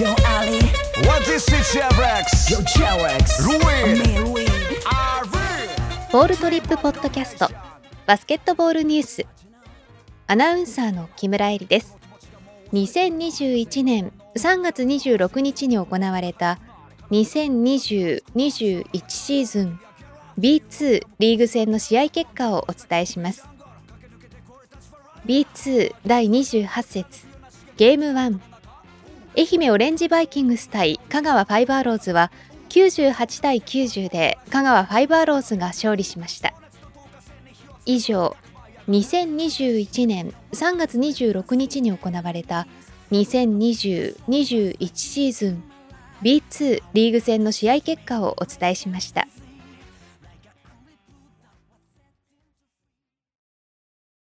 Yo Ali. What is it, Chevrex? Yo Cherex Ruin. ボールトリップポッドキャスト。バスケットボールニュース。アナウンサーの木村恵里です。2021年3月26日に行われた2020-21シーズン B2 リーグ戦の試合結果をお伝えします。B2 第28節。ゲーム1愛媛オレンジバイキングス対香川ファイバーローズは98対90で香川ファイバーローズが勝利しました以上2021年3月26日に行われた2020-21シーズン B2 リーグ戦の試合結果をお伝えしました。